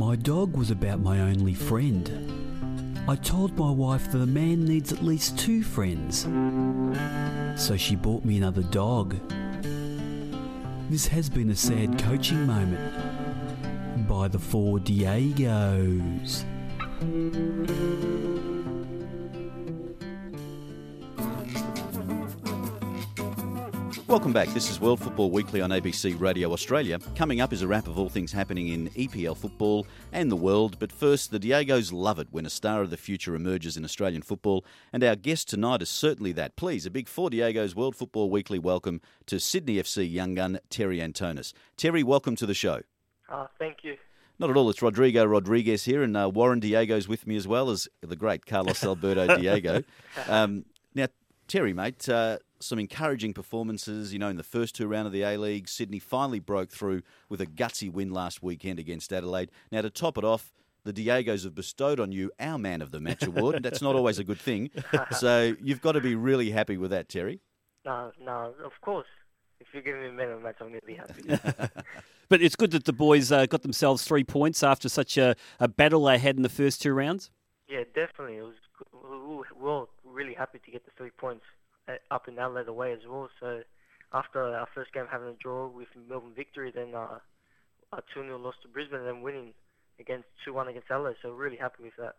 My dog was about my only friend. I told my wife that a man needs at least two friends. So she bought me another dog. This has been a sad coaching moment by the four Diegos. Welcome back. This is World Football Weekly on ABC Radio Australia. Coming up is a wrap of all things happening in EPL football and the world. But first, the Diegos love it when a star of the future emerges in Australian football. And our guest tonight is certainly that. Please, a big Four Diegos World Football Weekly welcome to Sydney FC young gun Terry Antonis. Terry, welcome to the show. Uh, thank you. Not at all. It's Rodrigo Rodriguez here, and uh, Warren Diego's with me as well as the great Carlos Alberto Diego. Um, now, Terry, mate, uh, some encouraging performances. You know, in the first two round of the A League, Sydney finally broke through with a gutsy win last weekend against Adelaide. Now, to top it off, the Diegos have bestowed on you our Man of the Match award. That's not always a good thing. So you've got to be really happy with that, Terry. No, no, of course. If you're giving me a man of the match, I'm going to be happy. But it's good that the boys uh, got themselves three points after such a, a battle they had in the first two rounds. yeah, definitely. It was. We were- we were really happy to get the three points up in Adelaide away as well. So after our first game having a draw with Melbourne victory, then uh, a 2 0 loss to Brisbane, and then winning against 2 1 against Adelaide. So really happy with that.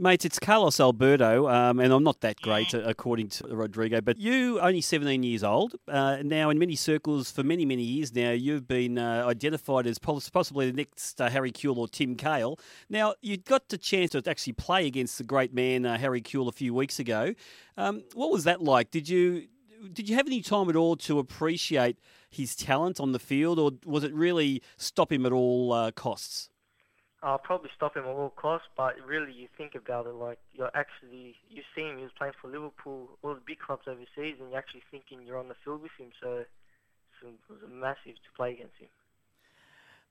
Mates, it's Carlos Alberto, um, and I'm not that great uh, according to Rodrigo, but you only 17 years old. Uh, now, in many circles, for many, many years now, you've been uh, identified as possibly the next uh, Harry Kewell or Tim Cahill. Now, you got the chance to actually play against the great man uh, Harry Kewell a few weeks ago. Um, what was that like? Did you did you have any time at all to appreciate his talent on the field, or was it really stop him at all uh, costs? I'll probably stop him at all costs, but really you think about it, like you're actually you see him. He was playing for Liverpool, all the big clubs overseas, and you're actually thinking you're on the field with him. So, so it was massive to play against him.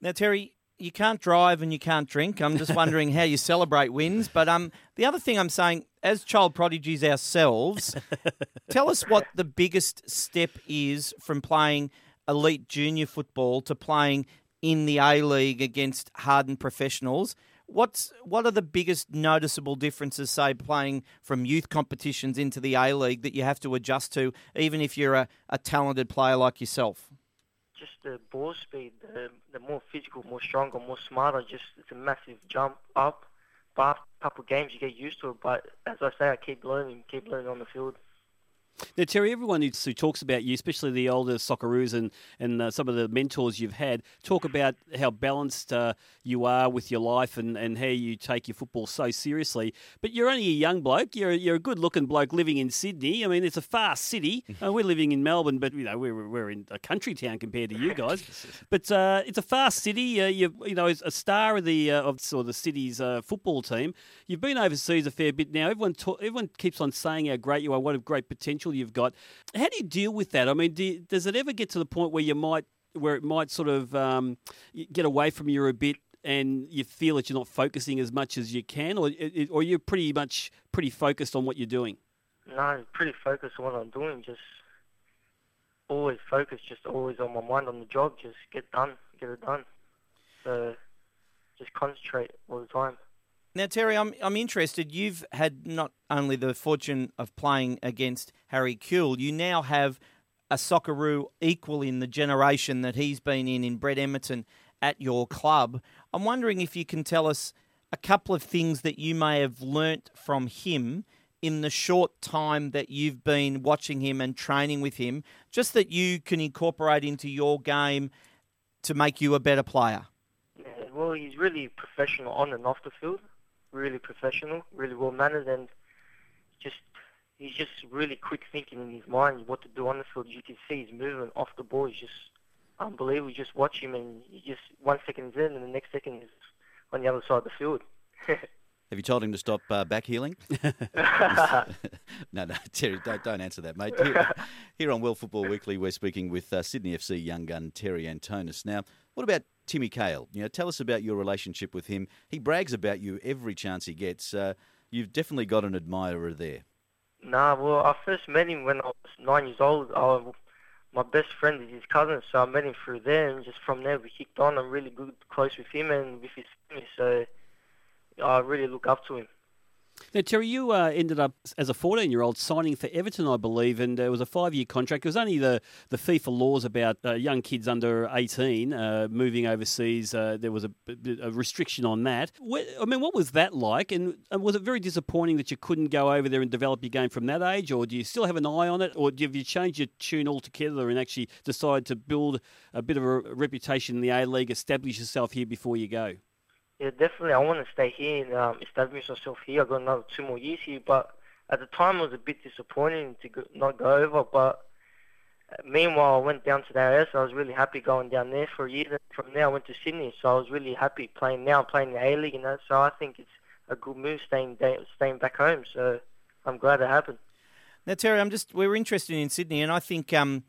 Now, Terry, you can't drive and you can't drink. I'm just wondering how you celebrate wins. But um, the other thing I'm saying, as child prodigies ourselves, tell us what the biggest step is from playing elite junior football to playing in the A League against hardened professionals. What's what are the biggest noticeable differences, say, playing from youth competitions into the A League that you have to adjust to, even if you're a, a talented player like yourself? Just the ball speed, the, the more physical, more stronger, more smarter. Just it's a massive jump up. But after a couple of games, you get used to it. But as I say, I keep learning, keep learning on the field. Now, Terry, everyone who, talks about you, especially the older Socceroos and, and uh, some of the mentors you've had, talk about how balanced uh, you are with your life and, and how you take your football so seriously. But you're only a young bloke. You're, you're a good looking bloke living in Sydney. I mean, it's a fast city. Uh, we're living in Melbourne, but you know we're, we're in a country town compared to you guys. But uh, it's a fast city. Uh, you you know, as a star of the uh, of sort of the city's uh, football team. You've been overseas a fair bit now. Everyone ta- everyone keeps on saying how great you are, what a great potential you've got. How do you deal with that? I mean, do you, does it ever get to the point where you might where it might sort of um, get away from you a bit? And you feel that you're not focusing as much as you can, or or you're pretty much pretty focused on what you're doing. No, pretty focused on what I'm doing. Just always focused, just always on my mind on the job. Just get done, get it done. So just concentrate all the time. Now, Terry, I'm I'm interested. You've had not only the fortune of playing against Harry Kewell, you now have a Socceroo equal in the generation that he's been in in Brett Emerton at your club. I'm wondering if you can tell us a couple of things that you may have learnt from him in the short time that you've been watching him and training with him, just that you can incorporate into your game to make you a better player. Well, he's really professional on and off the field. Really professional, really well mannered, and just he's just really quick thinking in his mind what to do on the field. You can see his movement off the ball is just unbelievable. You just watch him, and you just one second is in, and the next second is on the other side of the field. Have you told him to stop uh, back heeling? no, no, Terry, don't, don't answer that, mate. Here, here on World Football Weekly, we're speaking with uh, Sydney FC young gun Terry Antonis. Now, what about Timmy Cahill? You know, tell us about your relationship with him. He brags about you every chance he gets. Uh, you've definitely got an admirer there. Nah, well, I first met him when I was nine years old. I, my best friend is his cousin, so I met him through there, and just from there we kicked on. I'm really good, close with him and with his family, so I really look up to him. Now, Terry, you uh, ended up as a 14 year old signing for Everton, I believe, and it was a five year contract. It was only the, the FIFA laws about uh, young kids under 18 uh, moving overseas. Uh, there was a, a, restriction on that. I mean, what was that like? And, and, was it very disappointing that you couldn't go over there and develop your game from that age? Or do you still have an eye on it? Or have you changed your tune altogether and actually decided to build a bit of a reputation in the A League, establish yourself here before you go? Yeah, definitely. I want to stay here and um, establish myself here. I got another two more years here, but at the time it was a bit disappointing to go, not go over. But uh, meanwhile, I went down to the AS. I was really happy going down there for a year. Then from there, I went to Sydney, so I was really happy playing. Now I'm playing the A League you know. so I think it's a good move staying staying back home. So I'm glad it happened. Now, Terry, I'm just we were interested in Sydney, and I think um,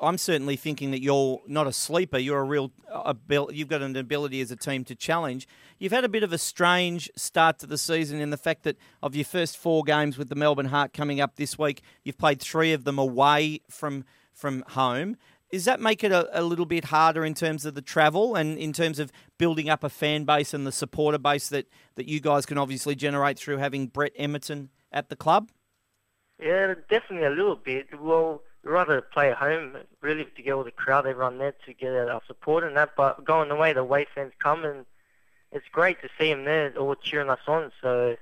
I'm certainly thinking that you're not a sleeper. You're a real uh, abil- you've got an ability as a team to challenge. You've had a bit of a strange start to the season in the fact that of your first four games with the Melbourne Heart coming up this week, you've played three of them away from from home. Does that make it a, a little bit harder in terms of the travel and in terms of building up a fan base and the supporter base that, that you guys can obviously generate through having Brett Emerton at the club? Yeah, definitely a little bit. Well, rather play at home, really, to get all the crowd, everyone there to get our support and that. But going away, the away fans come and it's great to see them there, all cheering us on. So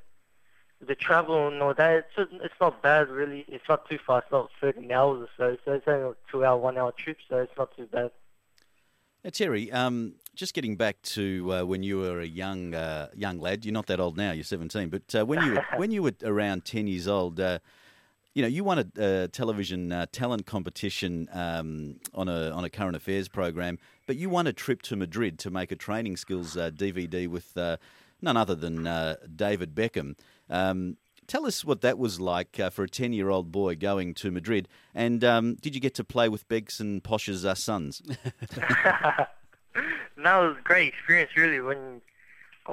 the travel and all that, it's it's not bad really. It's not too far. It's not 13 hours or so. So it's only a two-hour, one-hour trip. So it's not too bad. Now, Terry, um, just getting back to uh, when you were a young uh, young lad. You're not that old now. You're 17. But uh, when you were, when you were around 10 years old uh, you know, you won a, a television uh, talent competition um, on a on a current affairs program, but you won a trip to Madrid to make a training skills uh, DVD with uh, none other than uh, David Beckham. Um, tell us what that was like uh, for a ten year old boy going to Madrid, and um, did you get to play with Beck's and Posh's sons? that was a great experience, really. When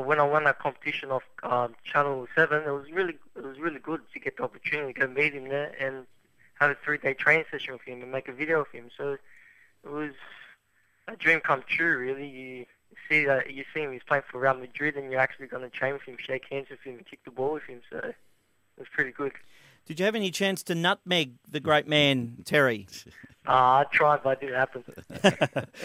when I won that competition of um, Channel Seven, it was really it was really good to get the opportunity to go meet him there and have a three day training session with him and make a video of him. So it was a dream come true, really. You see that you see him he's playing for Real Madrid, and you're actually going to train with him, shake hands with him, and kick the ball with him. So it was pretty good. Did you have any chance to nutmeg the great man Terry? Uh, I tried, but it didn't happen.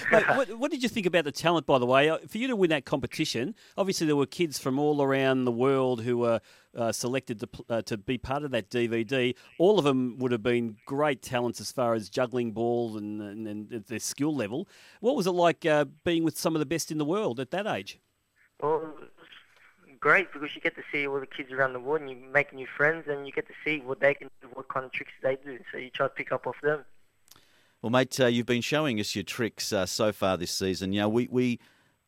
what, what, did you think about the talent, by the way? Uh, for you to win that competition, obviously there were kids from all around the world who were uh, selected to, uh, to be part of that DVD. All of them would have been great talents as far as juggling balls and, and, and their skill level. What was it like uh, being with some of the best in the world at that age? Well, great because you get to see all the kids around the world and you make new friends and you get to see what they can do, what kind of tricks they do. So you try to pick up off them. Well, mate, uh, you've been showing us your tricks uh, so far this season. You know, we, we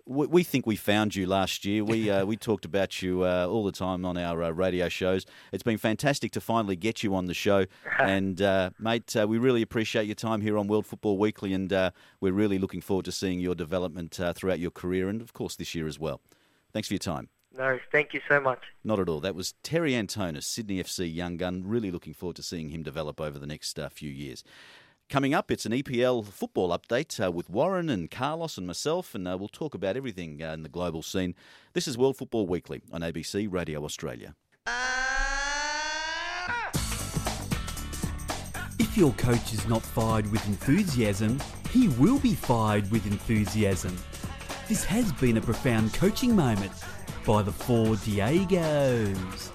we think we found you last year. We uh, we talked about you uh, all the time on our uh, radio shows. It's been fantastic to finally get you on the show, and uh, mate, uh, we really appreciate your time here on World Football Weekly, and uh, we're really looking forward to seeing your development throughout your career, and of course this year as well. Thanks for your time. No, thank you so much. Not at all. That was Terry Antonis, Sydney FC young gun. Really looking forward to seeing him develop over the next few years. Coming up, it's an EPL football update uh, with Warren and Carlos and myself, and uh, we'll talk about everything uh, in the global scene. This is World Football Weekly on ABC Radio Australia. If your coach is not fired with enthusiasm, he will be fired with enthusiasm. This has been a profound coaching moment by the four Diegos.